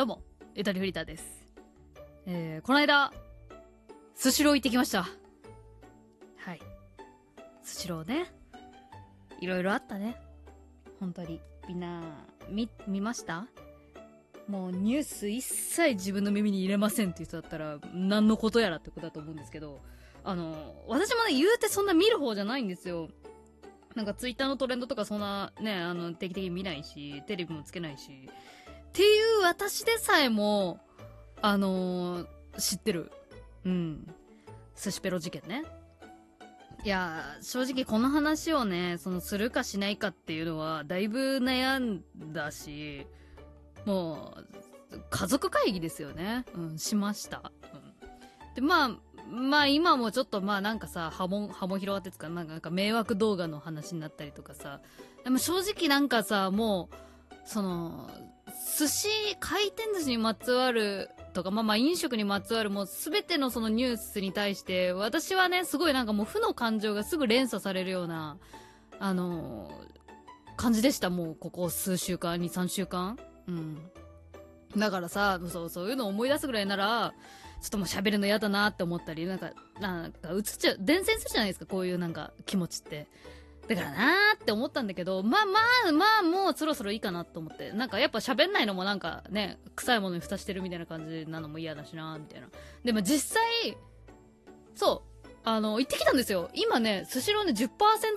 どうも、ゆとりフリーターです。えー、この間、スシロー行ってきました。はい。スシローね。いろいろあったね。本当に。みんな、見、見ました？もうニュース一切自分の耳に入れませんっていう人だったら、何のことやらってことだと思うんですけど、あの、私もね、言うてそんな見る方じゃないんですよ。なんかツイッターのトレンドとかそんなね、あの、定期的に見ないし、テレビもつけないし、っていう私でさえも、あのー、知ってる。うん。寿司ペロ事件ね。いや正直この話をね、そのするかしないかっていうのは、だいぶ悩んだし、もう、家族会議ですよね。うん、しました。うん。で、まあ、まあ今もちょっとまあなんかさ、波紋、波紋広がってつか、なんかなんか迷惑動画の話になったりとかさ、でも正直なんかさ、もう、その、寿司、回転寿司にまつわるとか、まあまあ飲食にまつわるもうすべてのそのニュースに対して、私はね、すごいなんかもう負の感情がすぐ連鎖されるような、あのー、感じでした。もうここ数週間、2、3週間。うん。だからさ、そう、そういうのを思い出すぐらいなら、ちょっともう喋るの嫌だなって思ったり、なんか、なんか映っちゃう、伝染するじゃないですか、こういうなんか気持ちって。だからなーって思ったんだけど、まあまあまあもうそろそろいいかなと思って。なんかやっぱ喋んないのもなんかね、臭いものに蓋してるみたいな感じなのも嫌だしなーみたいな。でも実際、そう、あの、行ってきたんですよ。今ね、スシローね10%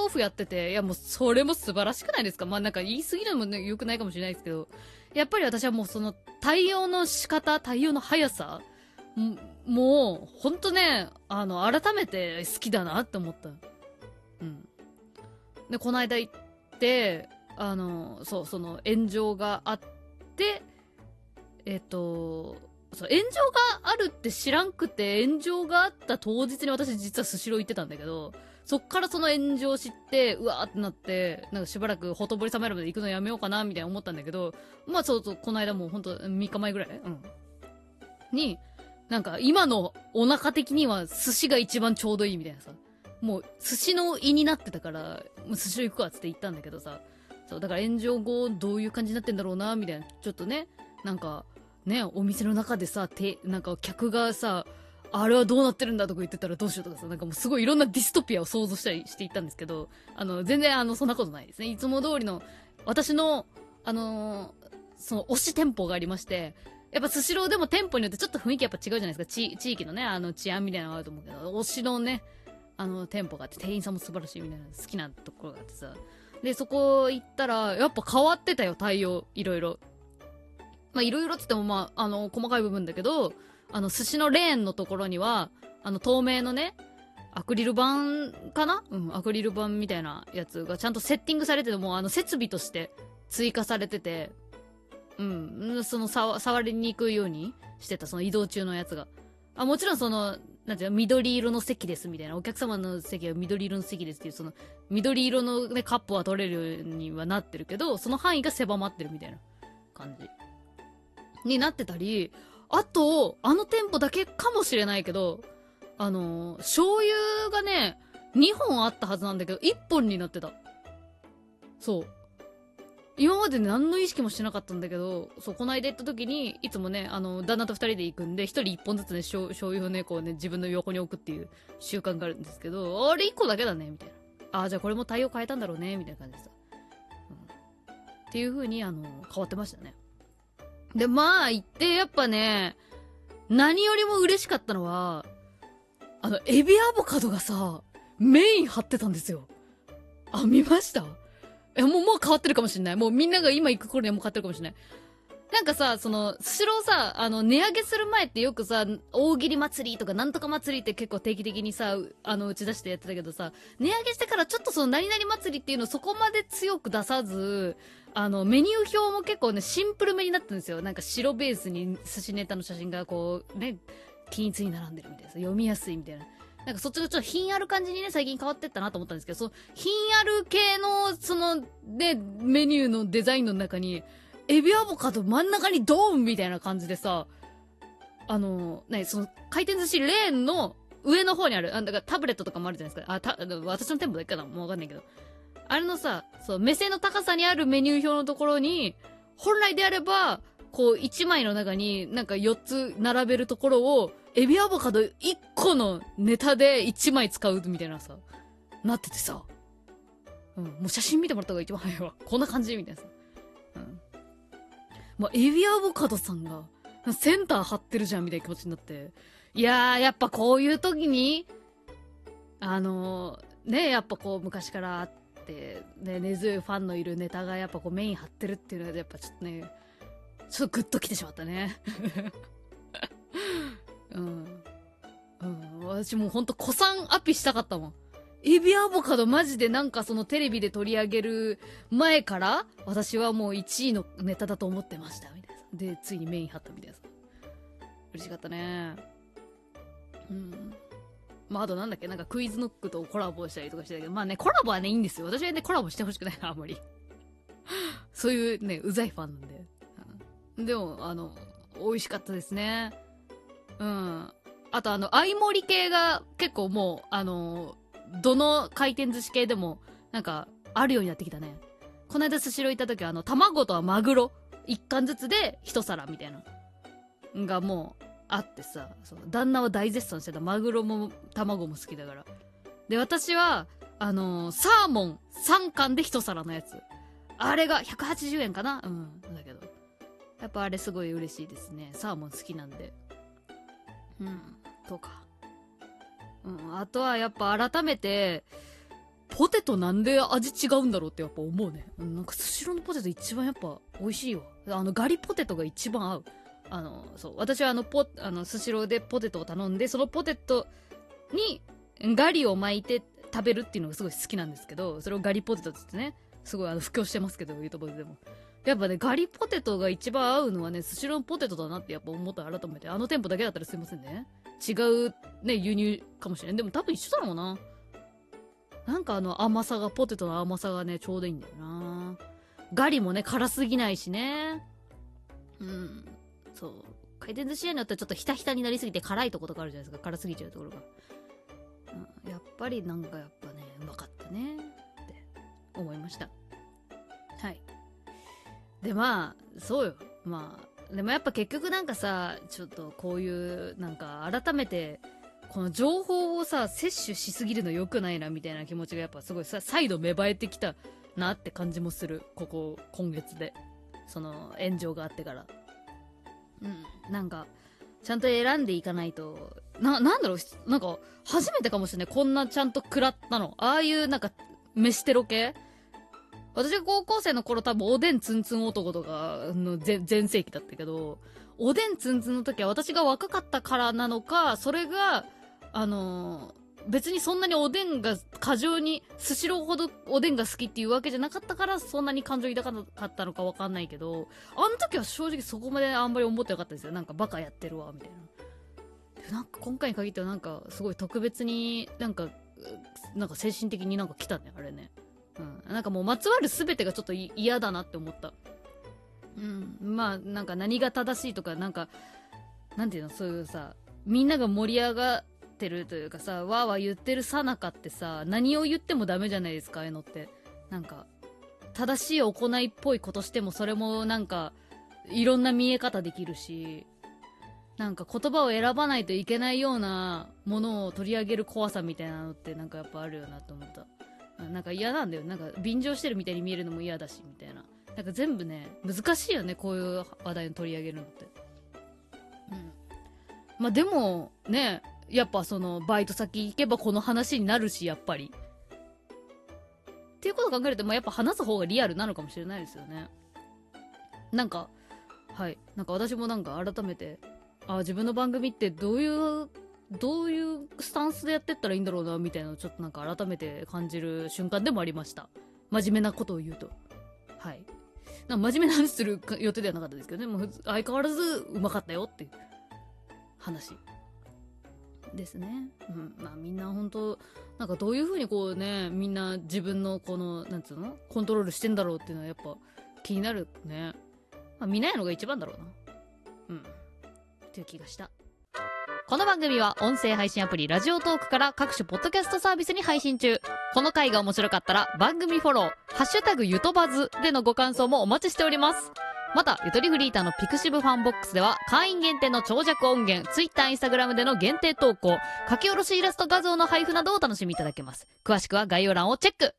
オフやってて、いやもうそれも素晴らしくないですか？まあなんか言い過ぎるのもね、良くないかもしれないですけど、やっぱり私はもうその対応の仕方、対応の速さ、もう、ほんとね、あの、改めて好きだなって思った。うん。で、この間行って、あの、そう、その炎上があって、えっ、と、そう、炎上があるって知らんくて、炎上があった当日に私実はスシロー行ってたんだけど、そっからその炎上知って、うわーってなって、なんかしばらくほとぼり冷めるまで行くのやめようかな、みたいな思ったんだけど、まあそうそう、この間もうほんと3日前ぐらいうん。に、なんか今のお腹的には寿司が一番ちょうどいいみたいなさ。もう寿司の胃になってたから、もう寿司行くかっつって言ったんだけどさ。そう、だから炎上後どういう感じになってんだろうな、みたいな。ちょっとね、なんか、ね、お店の中でさ、て、なんか客がさ、あれはどうなってるんだとか言ってたらどうしようとかさ、なんかもうすごいいろんなディストピアを想像したりしていったんですけど、あの、全然あの、そんなことないですね。いつも通りの、私の、あのー、その推し店舗がありまして、やっぱスシローでも店舗によってちょっと雰囲気やっぱ違うじゃないですか。地地域のね、あの治安みたいなのがあると思うけど、推しのね、あの店舗があって、店員さんも素晴らしいみたいな好きなところがあってさ。で、そこ行ったら、やっぱ変わってたよ、対応、いろいろ。まあ、いろいろって言っても、まあ、あの、細かい部分だけど、あの、寿司のレーンのところには、あの、透明のね、アクリル板かな？うん、アクリル板みたいなやつがちゃんとセッティングされてて、もうあの、設備として追加されてて、うん、その、触りにくいようにしてた、その移動中のやつが。あ、もちろんその、なんていうの、緑色の席ですみたいな、お客様の席は緑色の席ですっていう、その、緑色のね、カップは取れるようにはなってるけど、その範囲が狭まってるみたいな感じ。になってたり、あと、あの店舗だけかもしれないけど、あのー、醤油がね、2本あったはずなんだけど、1本になってた。そう。今まで何の意識もしてなかったんだけど、そう、この間行った時に、いつもね、あの、旦那と二人で行くんで、一人一本ずつね、醤油をね、こうね、自分の横に置くっていう習慣があるんですけど、あれ一個だけだね、みたいな。ああ、じゃあこれも対応変えたんだろうね、みたいな感じでさ。うん、っていう風に、あの、変わってましたね。で、まあ、行って、やっぱね、何よりも嬉しかったのは、あの、エビアボカドがさ、メイン張ってたんですよ。あ、見ました？え、もう、もう変わってるかもしれない。もうみんなが今行く頃にはもう変わってるかもしれない。なんかさ、その、スシローさ、あの、値上げする前ってよくさ、大喜利祭りとかなんとか祭りって結構定期的にさ、あの、打ち出してやってたけどさ、値上げしてからちょっとその何々祭りっていうのをそこまで強く出さず、あの、メニュー表も結構ね、シンプルめになってるんですよ。なんか白ベースに寿司ネタの写真がこう、ね、均一に並んでるみたいな。読みやすいみたいな。なんかそっちがちょっと品ある感じにね、最近変わってったなと思ったんですけど、その品ある系の、その、ね、メニューのデザインの中に、エビアボカド真ん中にドーンみたいな感じでさ、あの、ね、その、回転寿司レーンの上の方にある、あ、だからタブレットとかもあるじゃないですか。あ、た、私の店舗だけかなもうわかんないけど。あれのさ、そう、目線の高さにあるメニュー表のところに、本来であれば、こう1枚の中になんか4つ並べるところを、エビアボカド1個のネタで1枚使うみたいなさ、なっててさ、うん、もう写真見てもらった方が一番早いわ。こんな感じみたいなさ。うん。まあ、エビアボカドさんが、センター張ってるじゃんみたいな気持ちになって。いやー、やっぱこういう時に、あのー、ね、やっぱこう昔からあって、ね、根強いファンのいるネタがやっぱこうメイン張ってるっていうのはやっぱちょっとね、ちょっとグッと来てしまったね。うん。うん。私もうほんと古参アピしたかったもん。エビアボカドマジでなんかそのテレビで取り上げる前から私はもう1位のネタだと思ってましたみたいな。で、ついにメイン張ったみたいな。嬉しかったね。うん。まあ、あとなんだっけ、なんかクイズノックとコラボしたりとかしてたけど、まあね、コラボはね、いいんですよ。私はね、コラボしてほしくないな、あんまり。そういうね、うざいファンなんで。でも、あの、美味しかったですね。うん。あとあの、相盛り系が結構もう、あの、どの回転寿司系でも、なんか、あるようになってきたね。この間スシロー行った時は、あの、卵とはマグロ、一貫ずつで一皿みたいな。がもう、あってさ、その旦那は大絶賛してた。マグロも卵も好きだから。で、私は、あのー、サーモン3貫で一皿のやつ。あれが180円かなうん。やっぱあれすごい嬉しいですね。サーモン好きなんで。うん。とか。うん、あとはやっぱ改めて、ポテトなんで味違うんだろうってやっぱ思うね。うん、なんかスシローのポテト一番やっぱ美味しいわ。あのガリポテトが一番合う。あの、そう、私はあのポ、あの、スシローでポテトを頼んで、そのポテトにガリを巻いて食べるっていうのがすごい好きなんですけど、それをガリポテトってってね、すごいあの、布教してますけど、いうところでも。やっぱね、ガリポテトが一番合うのはね、スシローポテトだなってやっぱ思った改めて。あの店舗だけだったらすいませんね。違うね、輸入かもしれん。でも多分一緒だろうな。なんかあの甘さが、ポテトの甘さがね、ちょうどいいんだよな。ガリもね、辛すぎないしね。うん。そう。回転寿司屋によってはちょっとひたひたになりすぎて辛いとことかあるじゃないですか。辛すぎちゃうところが。うん、やっぱりなんかやっぱね、うまかったね。って思いました。はい。で、まあ、そうよ。まあ、でもやっぱ結局なんかさ、ちょっとこういう、なんか改めて、この情報をさ、摂取しすぎるの良くないなみたいな気持ちがやっぱすごいさ、再度芽生えてきたなって感じもする。ここ、今月で。その、炎上があってから。うん。なんか、ちゃんと選んでいかないと、な、なんだろう、なんか、初めてかもしれない。こんなちゃんと食らったの。ああいうなんか、飯テロ系？私が高校生の頃多分おでんツンツン男とかの全盛期だったけど、おでんツンツンの時は私が若かったからなのか、それが、あのー、別にそんなにおでんが過剰に、スシローほどおでんが好きっていうわけじゃなかったから、そんなに感情抱かなかったのかわかんないけど、あの時は正直そこまであんまり思ってなかったんですよ。なんかバカやってるわ、みたいな。なんか今回に限ってはなんかすごい特別になんか、なんか精神的になんか来たね、あれね。うん。なんかもうまつわる全てがちょっと嫌だなって思った。うん。まあ、なんか何が正しいとか、なんか、なんていうの、そういうさ、みんなが盛り上がってるというかさ、わーわー言ってるさなかってさ、何を言ってもダメじゃないですか、ああいうのって。なんか、正しい行いっぽいことしても、それもなんか、いろんな見え方できるし、なんか言葉を選ばないといけないようなものを取り上げる怖さみたいなのってなんかやっぱあるよなと思った。なんか嫌なんだよ。なんか便乗してるみたいに見えるのも嫌だし、みたいな。なんか全部ね、難しいよね、こういう話題を取り上げるのって。うん。まあでも、ね、やっぱその、バイト先行けばこの話になるし、やっぱり。っていうことを考えると、まあやっぱ話す方がリアルなのかもしれないですよね。なんか、はい。なんか私もなんか改めて、あ、自分の番組ってどういうどういうスタンスでやってったらいいんだろうな、みたいなのをちょっとなんか改めて感じる瞬間でもありました。真面目なことを言うと。はい。なんか真面目な話する予定ではなかったですけどね、もう相変わらずうまかったよっていう話ですね。うん。まあみんな本当なんかどういう風にこうね、みんな自分のこの、なんつうの？コントロールしてんだろうっていうのはやっぱ気になるね。まあ見ないのが一番だろうな。うん。っていう気がした。この番組は音声配信アプリラジオトークから各種ポッドキャストサービスに配信中。この回が面白かったら番組フォロー、ハッシュタグゆとばずでのご感想もお待ちしております。また、ゆとりフリーターの pixivFANBOX では、会員限定の長尺音源、ツイッター、インスタグラムでの限定投稿、書き下ろしイラスト画像の配布などをお楽しみいただけます。詳しくは概要欄をチェック